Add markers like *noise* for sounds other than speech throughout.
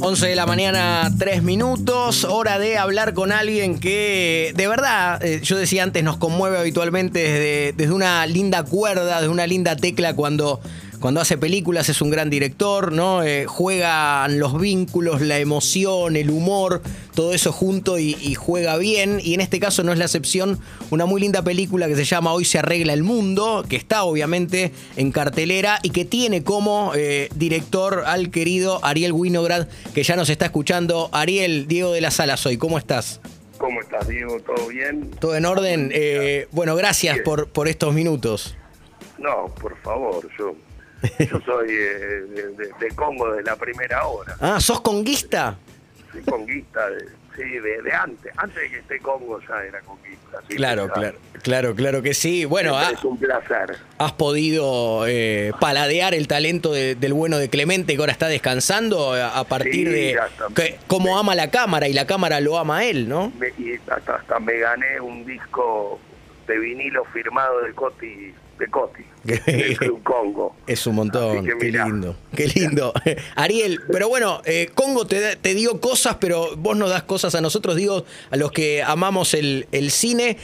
11 de la mañana, 3 minutos, hora de hablar con alguien que de verdad, eh, yo decía antes, nos conmueve habitualmente desde, desde una linda cuerda, desde una linda tecla cuando cuando hace películas es un gran director, ¿no? Eh, juegan los vínculos, la emoción, el humor, todo eso junto y, juega bien. Y en este caso no es la excepción, una muy linda película que se llama Hoy se arregla el mundo, que está obviamente en cartelera y que tiene como eh, director al querido Ariel Winograd, que ya nos está escuchando. Ariel, Diego de la Sala soy, ¿cómo estás? ¿Cómo estás, Diego? ¿Todo bien? ¿Todo en orden? Eh, bueno, gracias por, por estos minutos. No, por favor, yo yo soy eh, de, Congo de la primera hora. Ah, ¿sos conguista? Soy conguista, de, sí, de, antes. Antes de que esté Congo ya era conguista. claro, claro, claro, claro que sí. Bueno, es un placer. ¿Has podido eh, paladear el talento del bueno de Clemente que ahora está descansando a, partir de cómo ama la cámara y la cámara lo ama a él, ¿no? y hasta, hasta me gané un disco de vinilo firmado de Coti de Coti. *laughs* Congo. Es un montón, qué lindo, qué lindo. *laughs* Ariel, pero bueno, eh, Congo te, te dio cosas, pero vos no das cosas a nosotros, digo, a los que amamos el, cine.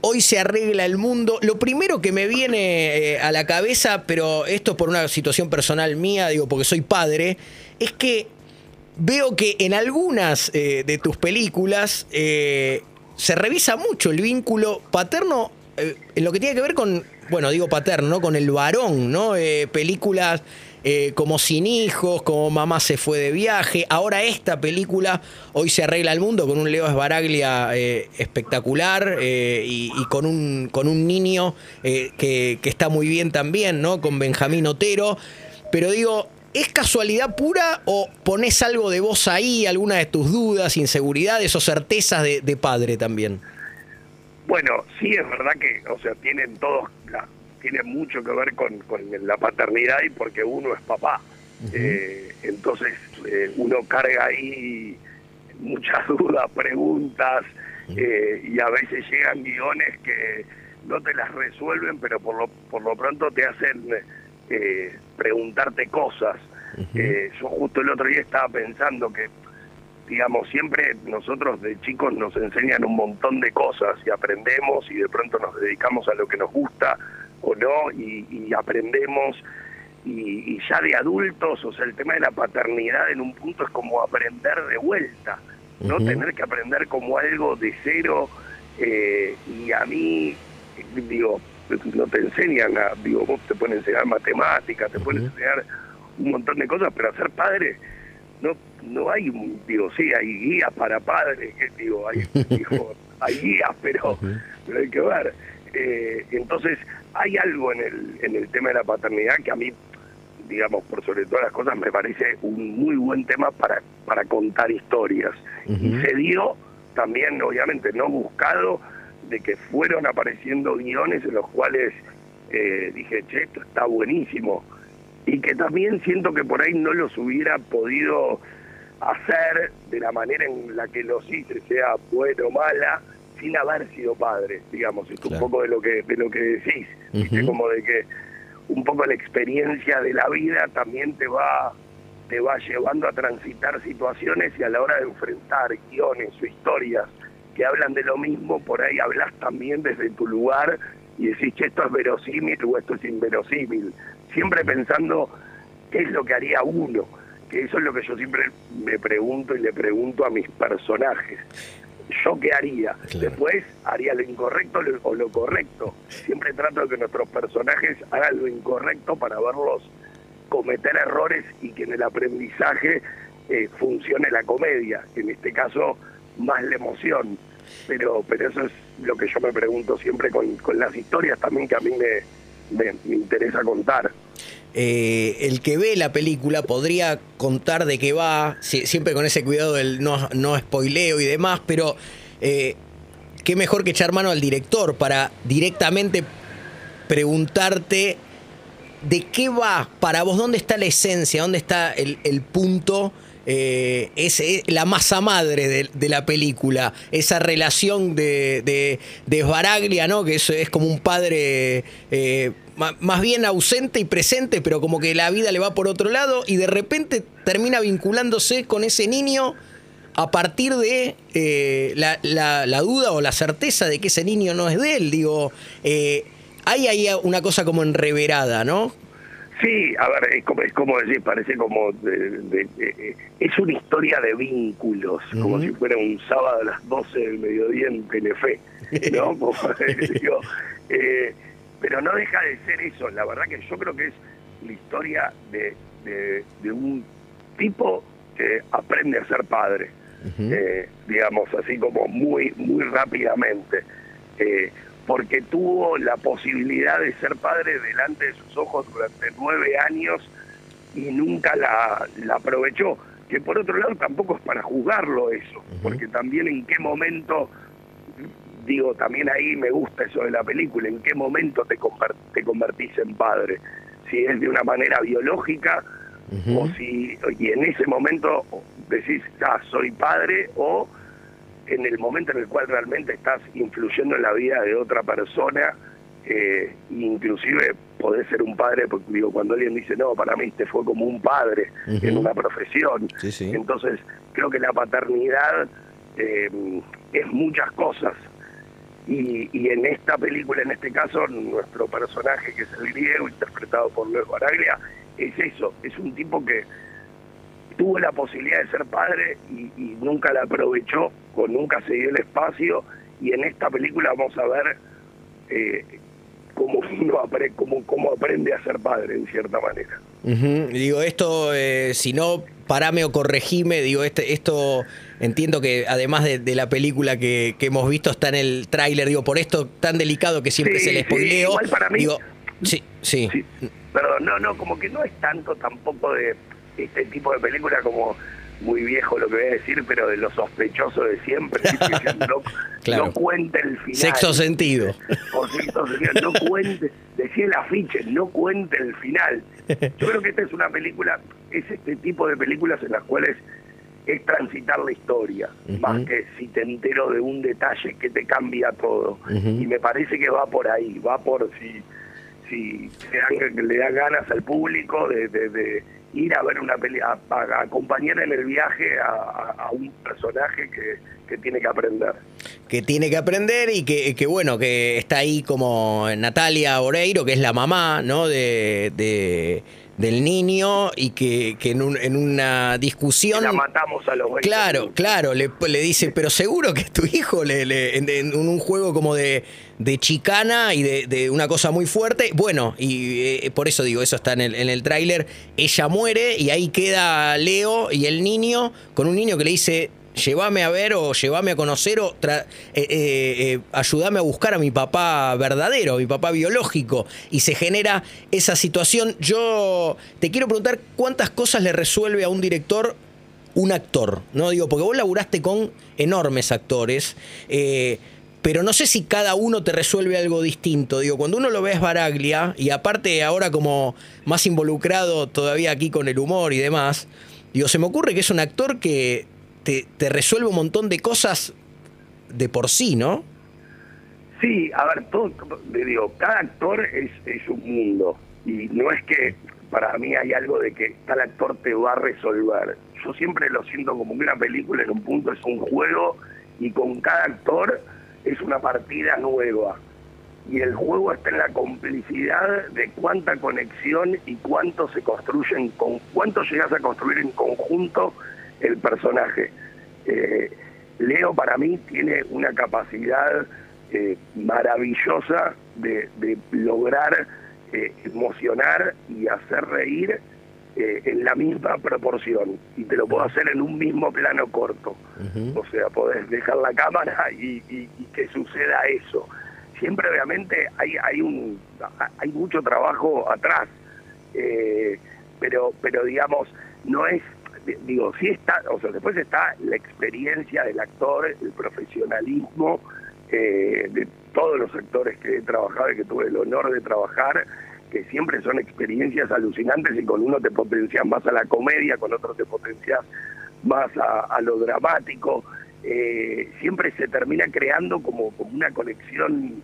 Hoy se arregla el mundo. Lo primero que me viene eh, a la cabeza, pero esto por una situación personal mía, digo, porque soy padre, es que veo que en algunas eh, de tus películas se revisa mucho el vínculo paterno en lo que tiene que ver con bueno, digo paterno, ¿no? Con el varón, ¿no? Eh, películas eh, como Sin Hijos, como Mamá se fue de viaje. Ahora esta película, Hoy se arregla el mundo, con un Leo Esbaraglia eh, espectacular y, con, un, con un niño que, que, está muy bien también, ¿no? Con Benjamín Otero. Pero digo, ¿es casualidad pura o pones algo de vos ahí, alguna de tus dudas, inseguridades o certezas de, de padre también? Bueno, sí es verdad que, o sea, tienen todos, tiene mucho que ver con, la paternidad y porque uno es papá. Eh, entonces eh, uno carga ahí muchas *laughs* dudas, preguntas eh, y a veces llegan guiones que no te las resuelven, pero por lo, por lo pronto te hacen preguntarte cosas. yo justo el otro día estaba pensando que digamos, siempre nosotros de chicos nos enseñan un montón de cosas y aprendemos y de pronto nos dedicamos a lo que nos gusta o no y, aprendemos. Y, ya de adultos, o sea, el tema de la paternidad en un punto es como aprender de vuelta, no tener que aprender como algo de cero eh, y a mí, digo, no te enseñan, a, digo, vos te pueden enseñar matemáticas, te pueden enseñar un montón de cosas, pero a ser padre no no hay digo sí hay guías para padres digo hay *laughs* hay guías pero, pero hay que ver. Eh, entonces hay algo en el en el tema de la paternidad que a mí digamos por sobre todas las cosas me parece un muy buen tema para para contar historias. Y se dio también obviamente no buscado de que fueron apareciendo guiones en los cuales eh, dije che esto está buenísimo y que también siento que por ahí no los hubiera podido hacer de la manera en la que los hice, sea bueno o mala, sin haber sido padre, digamos, es un poco de lo que de lo que decís, como de que un poco la experiencia de la vida también te va te va llevando a transitar situaciones y a la hora de enfrentar guiones o historias que hablan de lo mismo, por ahí hablas también desde tu lugar y decís que esto es verosímil o esto es inverosímil siempre pensando qué es lo que haría uno, que eso es lo que yo siempre me pregunto y le pregunto a mis personajes. ¿Yo qué haría? Después haría lo incorrecto o lo correcto. Siempre trato de que nuestros personajes hagan lo incorrecto para verlos cometer errores y que en el aprendizaje eh, funcione la comedia, en este caso más la emoción. Pero, pero eso es lo que yo me pregunto siempre con, con las historias también que a mí me, me, interesa contar. Eh, el que ve la película podría contar de qué va, siempre con ese cuidado del no, no spoileo y demás, pero eh, qué mejor que echar mano al director para directamente preguntarte de qué va para vos, dónde está la esencia, dónde está el, el punto eh, es, la masa madre de, la película, esa relación de, de, ¿no? que es, es como un padre eh, más bien ausente y presente, pero como que la vida le va por otro lado y de repente termina vinculándose con ese niño a partir de eh, la, duda o la certeza de que ese niño no es de él. Digo, eh, hay ahí una cosa como enreverada, ¿no? Sí, a ver, es como, es como decir, parece como. es una historia de vínculos, como si fuera un sábado a las 12 del mediodía en Telefe, ¿no? *laughs* *laughs* Eh, pero no deja de ser eso, la verdad que yo creo que es la historia de, de, un tipo que aprende a ser padre, eh, digamos, así como muy, muy rápidamente. Eh, porque tuvo la posibilidad de ser padre delante de sus ojos durante nueve años y nunca la, aprovechó. Que por otro lado tampoco es para juzgarlo eso, porque también en qué momento, digo, también ahí me gusta eso de la película, en qué momento te, te convertís en padre. Si es de una manera biológica o si y en ese momento decís, ah, soy padre o en el momento en el cual realmente estás influyendo en la vida de otra persona, eh, inclusive podés ser un padre, porque digo, cuando alguien dice, no, para mí este fue como un padre en una profesión, entonces creo que la paternidad eh, es muchas cosas. Y, y, en esta película, en este caso, nuestro personaje, que es el griego, interpretado por Luis Baraglia, es eso, es un tipo que tuvo la posibilidad de ser padre y, nunca la aprovechó, o nunca se dio el espacio, y en esta película vamos a ver eh, cómo *laughs* uno aprende, cómo, cómo aprende a ser padre, en cierta manera. Digo, esto, eh, si no, parame o corregime, digo, este, esto entiendo que además de, la película que, hemos visto está en el tráiler, digo, por esto tan delicado que siempre se le spoileo. igual para mí, digo, sí, sí. Perdón, no, no, como que no es tanto tampoco de este tipo de película como muy viejo lo que voy a decir, pero de lo sospechoso de siempre, no, *laughs* cuente el final. Sexto sentido. no cuente, decía el afiche, no cuente el final. Yo creo que esta es una película, es este tipo de películas en las cuales es transitar la historia, más que si te entero de un detalle que te cambia todo. Y me parece que va por ahí, va por si, si le da ganas al público de ir a ver una pelea, a, acompañar en el viaje a, un personaje que, tiene que aprender. Que tiene que aprender y que, que, bueno, que está ahí como Natalia Oreiro, que es la mamá, ¿no? de, del niño y que, que en, en, una discusión... La matamos a los Claro, claro, le, le, dice, pero seguro que es tu hijo, le, le en, un juego como de, de chicana y de, de, una cosa muy fuerte. Bueno, y eh, por eso digo, eso está en el, en el tráiler. Ella muere y ahí queda Leo y el niño con un niño que le dice, llévame a ver o llévame a conocer o eh, eh, eh, ayúdame a buscar a mi papá verdadero, a mi papá biológico. Y se genera esa situación. Yo te quiero preguntar cuántas cosas le resuelve a un director un actor, ¿no? Digo, porque vos laburaste con enormes actores. pero no sé si cada uno te resuelve algo distinto. Digo, cuando uno lo ve es Baraglia, y aparte ahora como más involucrado todavía aquí con el humor y demás, digo, se me ocurre que es un actor que te, resuelve un montón de cosas de por sí, ¿no? Sí, a ver, todo, digo, cada actor es, es un mundo y no es que para mí hay algo de que tal actor te va a resolver. Yo siempre lo siento como que una película en un punto es un juego y con cada actor es una partida nueva. Y el juego está en la complicidad de cuánta conexión y cuánto se construyen, con cuánto llegas a construir en conjunto el personaje. Eh, Leo para mí tiene una capacidad eh, maravillosa de, lograr eh, emocionar y hacer reír en la misma proporción y te lo puedo hacer en un mismo plano corto. O sea, podés dejar la cámara y, que suceda eso. Siempre obviamente hay, hay, un, hay mucho trabajo atrás, pero, pero digamos, no es digo, sí está, o sea, después está la experiencia del actor, el profesionalismo eh, de todos los sectores que he trabajado y que tuve el honor de trabajar, que siempre son experiencias alucinantes y con uno te potencias más a la comedia, con otro te potencias más a, lo dramático. Eh, siempre se termina creando como, como una conexión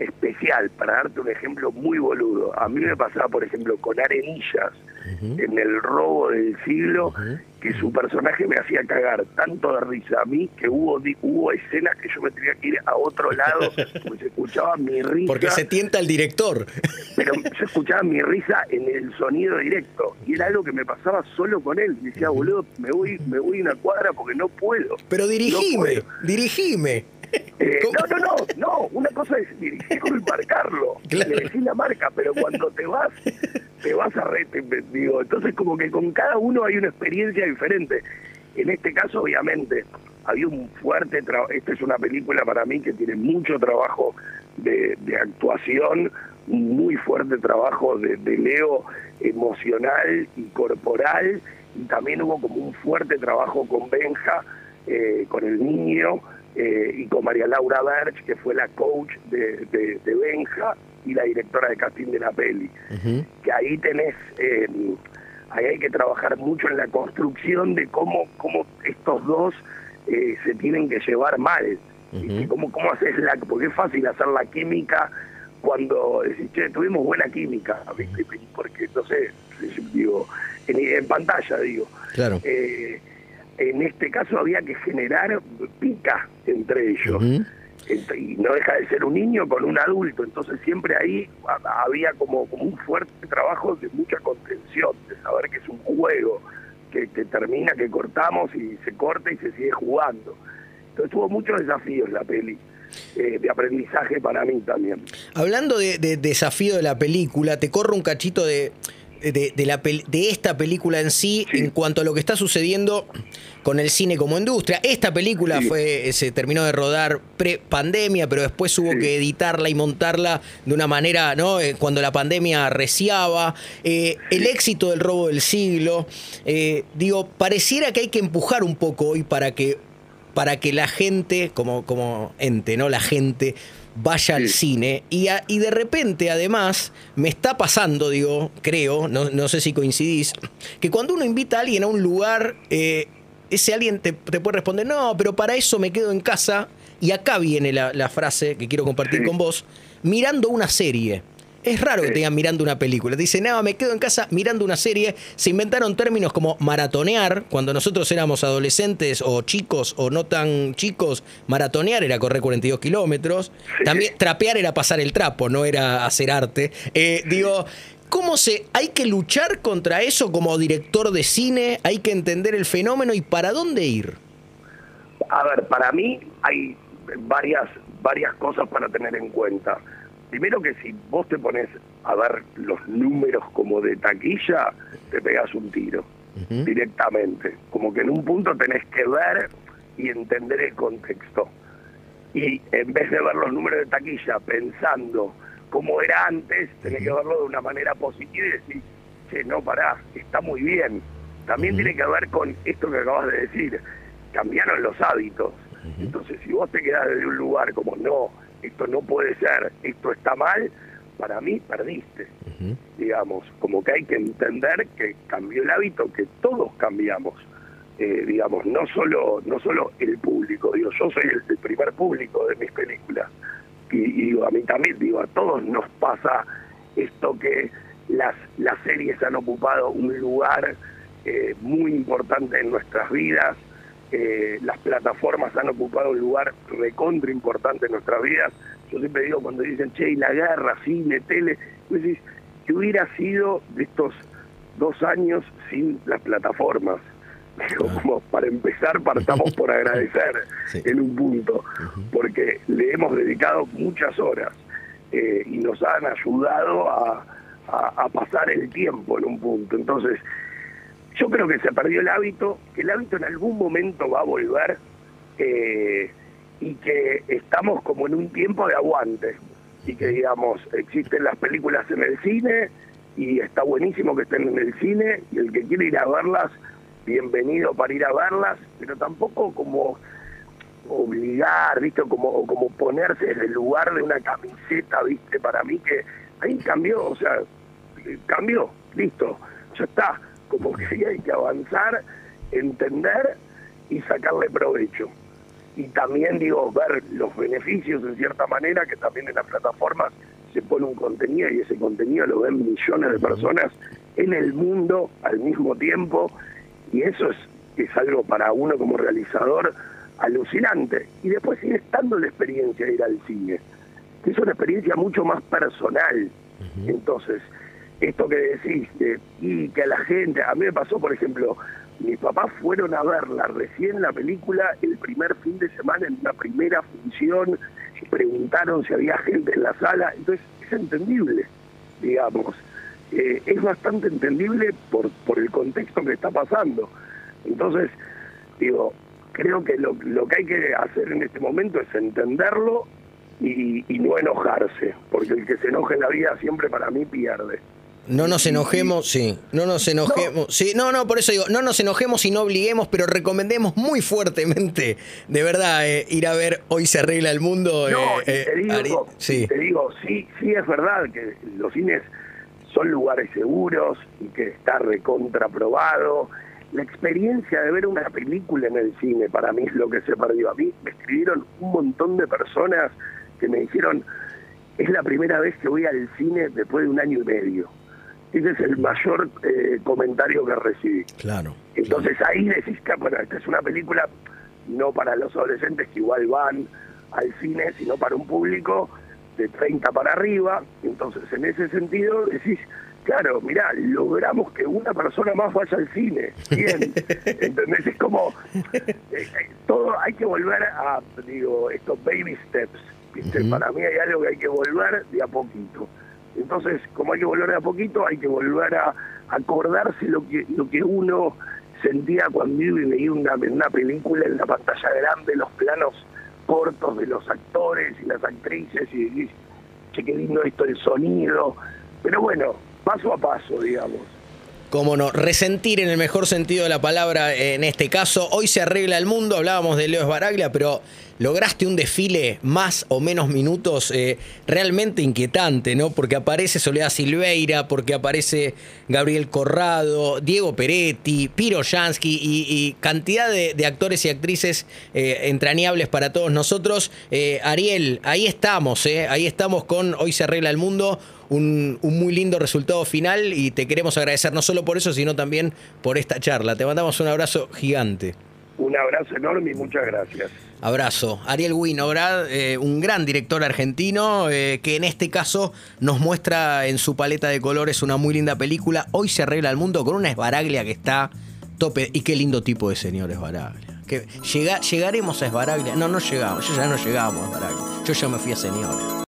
especial. Para darte un ejemplo muy boludo, a mí me pasaba, por ejemplo, con Arenillas, en el robo del siglo, que su personaje me hacía cagar tanto de risa a mí que hubo hubo escenas que yo me tenía que ir a otro lado, *laughs* porque se escuchaba mi risa. Porque se tienta el director. *laughs* Pero yo escuchaba mi risa en el sonido directo, y era algo que me pasaba solo con él. Decía, boludo, me voy, me voy una cuadra porque no puedo. Pero dirigime, dirigime. Eh, no, no, no, no. Una cosa es dirigirlo y marcarlo. *laughs* Claro. Elegir la marca, pero cuando te vas, te vas a red, digo. Entonces, como que con cada uno hay una experiencia diferente. En este caso, obviamente, había un fuerte trabajo. Esta es una película para mí que tiene mucho trabajo de, actuación, un muy fuerte trabajo de, de Leo emocional y corporal. Y también hubo como un fuerte trabajo con Benja, eh, con el niño eh, y con María Laura Berch, que fue la coach de, Benja y la directora de casting de la peli. Que ahí tenés, em, ahí hay que trabajar mucho en la construcción de cómo, cómo estos dos eh, se tienen que llevar mal. y cómo, cómo haces la, porque es fácil hacer la química cuando decís, che, tuvimos buena química, porque no sé, digo, en, pantalla digo. Claro. Eh, en este caso había que generar pica entre ellos. y no deja de ser un niño con un adulto, entonces siempre ahí había como, como un fuerte trabajo de mucha contención, de saber que es un juego, que, termina, que cortamos y se corta y se sigue jugando. Entonces tuvo muchos desafíos la peli. Eh, de aprendizaje para mí también. Hablando de, de desafío de la película, te corro un cachito de, de, la, de esta película en sí, en cuanto a lo que está sucediendo con el cine como industria. Esta película fue se terminó de rodar pre-pandemia, pero después hubo que editarla y montarla de una manera, ¿no? Eh, cuando la pandemia arreciaba. Eh, el éxito del robo del siglo. Eh, digo, pareciera que hay que empujar un poco hoy para que, para que la gente, como, como ente, ¿no? La gente vaya al cine. Y, y, de repente, además, me está pasando, digo, creo, no, no, sé si coincidís, que cuando uno invita a alguien a un lugar, eh, ese alguien te, puede responder, no, pero para eso me quedo en casa. Y acá viene la, la frase que quiero compartir con vos, mirando una serie. Es raro que te digan mirando una película. Te dicen, no, me quedo en casa mirando una serie. Se inventaron términos como maratonear. Cuando nosotros éramos adolescentes o chicos o no tan chicos, maratonear era correr 42 kilómetros. También trapear era pasar el trapo, no era hacer arte. Eh, digo, ¿cómo se... Hay que luchar contra eso como director de cine? Hay que entender el fenómeno y para dónde ir. A ver, para mí hay varias, varias cosas para tener en cuenta primero que si vos te pones a ver los números como de taquilla, te pegas un tiro directamente. Como que en un punto tenés que ver y entender el contexto. Y en vez de ver los números de taquilla pensando cómo era antes, tenés que verlo de una manera positiva y decir, che, no, pará, está muy bien. También tiene que ver con esto que acabas de decir, cambiaron los hábitos. Entonces, si vos te quedás desde un lugar como no, esto no puede ser, esto está mal, para mí perdiste. Digamos, como que hay que entender que cambió el hábito, que todos cambiamos. Eh, digamos, no solo, no solo el público, digo, yo soy el, primer público de mis películas. Y, digo, a mí también, digo, a todos nos pasa esto que las, las series han ocupado un lugar eh, muy importante en nuestras vidas, eh, las plataformas han ocupado un lugar recontra importante en nuestras vidas. Yo siempre digo cuando dicen, che, y la guerra, cine, tele, pues decís, ¿qué hubiera sido de estos dos años sin las plataformas? *laughs* Como para empezar, partamos por agradecer *laughs* en un punto, porque le hemos dedicado muchas horas eh, y nos han ayudado a, a pasar el tiempo en un punto. Entonces, yo creo que se perdió el hábito, que el hábito en algún momento va a volver eh, y que estamos como en un tiempo de aguante y que digamos, existen las películas en el cine y está buenísimo que estén en el cine y el que quiere ir a verlas, bienvenido para ir a verlas, pero tampoco como obligar, ¿viste? Como, como ponerse en el lugar de una camiseta, ¿viste? Para mí que ahí cambió, o sea, cambió, listo, ya está como que hay que avanzar, entender y sacarle provecho. y también digo ver los beneficios en cierta manera que también en las plataformas se pone un contenido y ese contenido lo ven millones de personas en el mundo al mismo tiempo y eso es, es algo para uno como realizador alucinante. Y después sigue estando la experiencia de ir al cine que es una experiencia mucho más personal. Entonces esto que decís y que a la gente a mí me pasó por ejemplo mis papás fueron a verla recién la película el primer fin de semana en una primera función y preguntaron si había gente en la sala. Entonces es entendible, digamos. Eh, es bastante entendible por, por el contexto que está pasando. Entonces, digo, creo que lo, lo que hay que hacer en este momento es entenderlo y, y no enojarse, porque el que se enoja en la vida siempre para mí pierde. No nos enojemos, sí. No nos enojemos. Sí, no, no, por eso digo, no nos enojemos y no obliguemos, pero recomendemos muy fuertemente, de verdad, eh, ir a ver Hoy se arregla el mundo. No, eh, te, digo, sí. te digo, sí, sí es verdad que los cines son lugares seguros y que está recontraprobado. La experiencia de ver una película en el cine para mí es lo que se perdió. A mí me escribieron un montón de personas que me dijeron, es la primera vez que voy al cine después de un año y medio ese es el mayor eh, comentario que recibí. Claro. Entonces ahí decís que, bueno, esta es una película no para los adolescentes que igual van al cine, sino para un público de 30 para arriba. Entonces, en ese sentido, decís, claro, mirá, logramos que una persona más vaya al cine. Bien. *laughs* ¿Entendés? Es como, eh, eh, todo hay que volver a, digo, estos baby steps. ¿viste? Para mí hay algo que hay que volver de a poquito. Entonces, como hay que volver a poquito, hay que volver a acordarse lo que, lo que uno sentía cuando iba y veía una, una película en la pantalla grande, los planos cortos de los actores y las actrices, y decís, che, qué lindo esto, el sonido. Pero bueno, paso a paso, digamos cómo no, resentir en el mejor sentido de la palabra en este caso. Hoy se arregla el mundo, hablábamos de Leo Esbaraglia, pero lograste un desfile más o menos minutos eh, realmente inquietante, ¿no? Porque aparece Soledad Silveira, porque aparece Gabriel Corrado, Diego Peretti, Piro Jansky y, cantidad de, actores y actrices eh, entrañables para todos nosotros. Eh, Ariel, ahí estamos, ahí estamos con Hoy se arregla el mundo un, muy lindo resultado final y te queremos agradecer no solo por eso, sino también por esta charla. Te mandamos un abrazo gigante. Un abrazo enorme y muchas gracias. Abrazo. Ariel Winograd, eh, un gran director argentino eh, que en este caso nos muestra en su paleta de colores una muy linda película. Hoy se arregla el mundo con una Esbaraglia que está tope. Y qué lindo tipo de señor Esbaraglia. Que llega, llegaremos a Esbaraglia. No, no llegamos. Yo ya no llegamos a Esbaraglia. Yo ya me fui a señores.